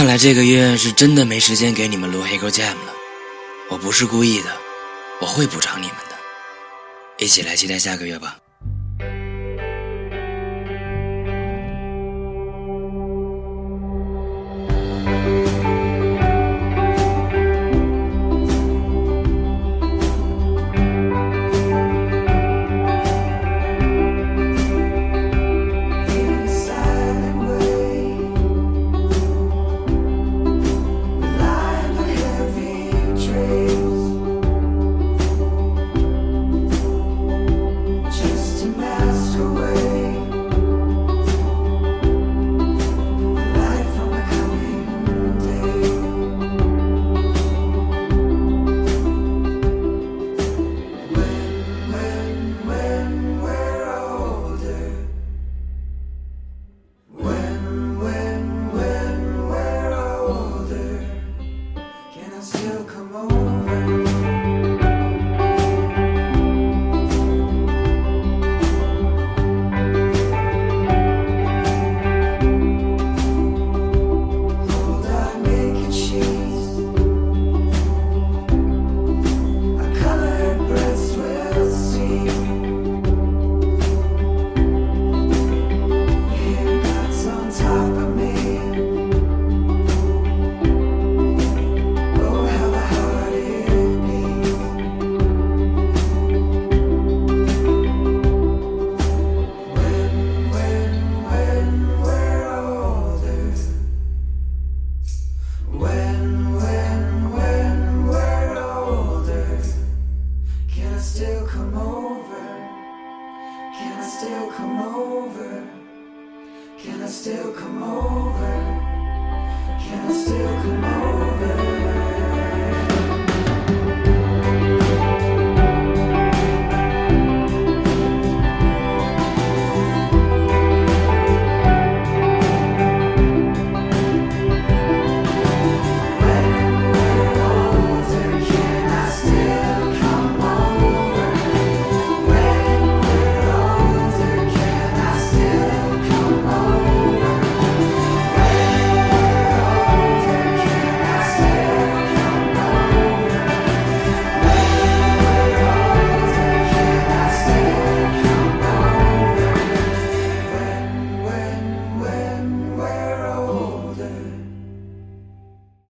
看来这个月是真的没时间给你们录《Hugo Jam》了，我不是故意的，我会补偿你们的，一起来期待下个月吧。still come over. come over? Can I still come over? Can I still come over? Can I still come over?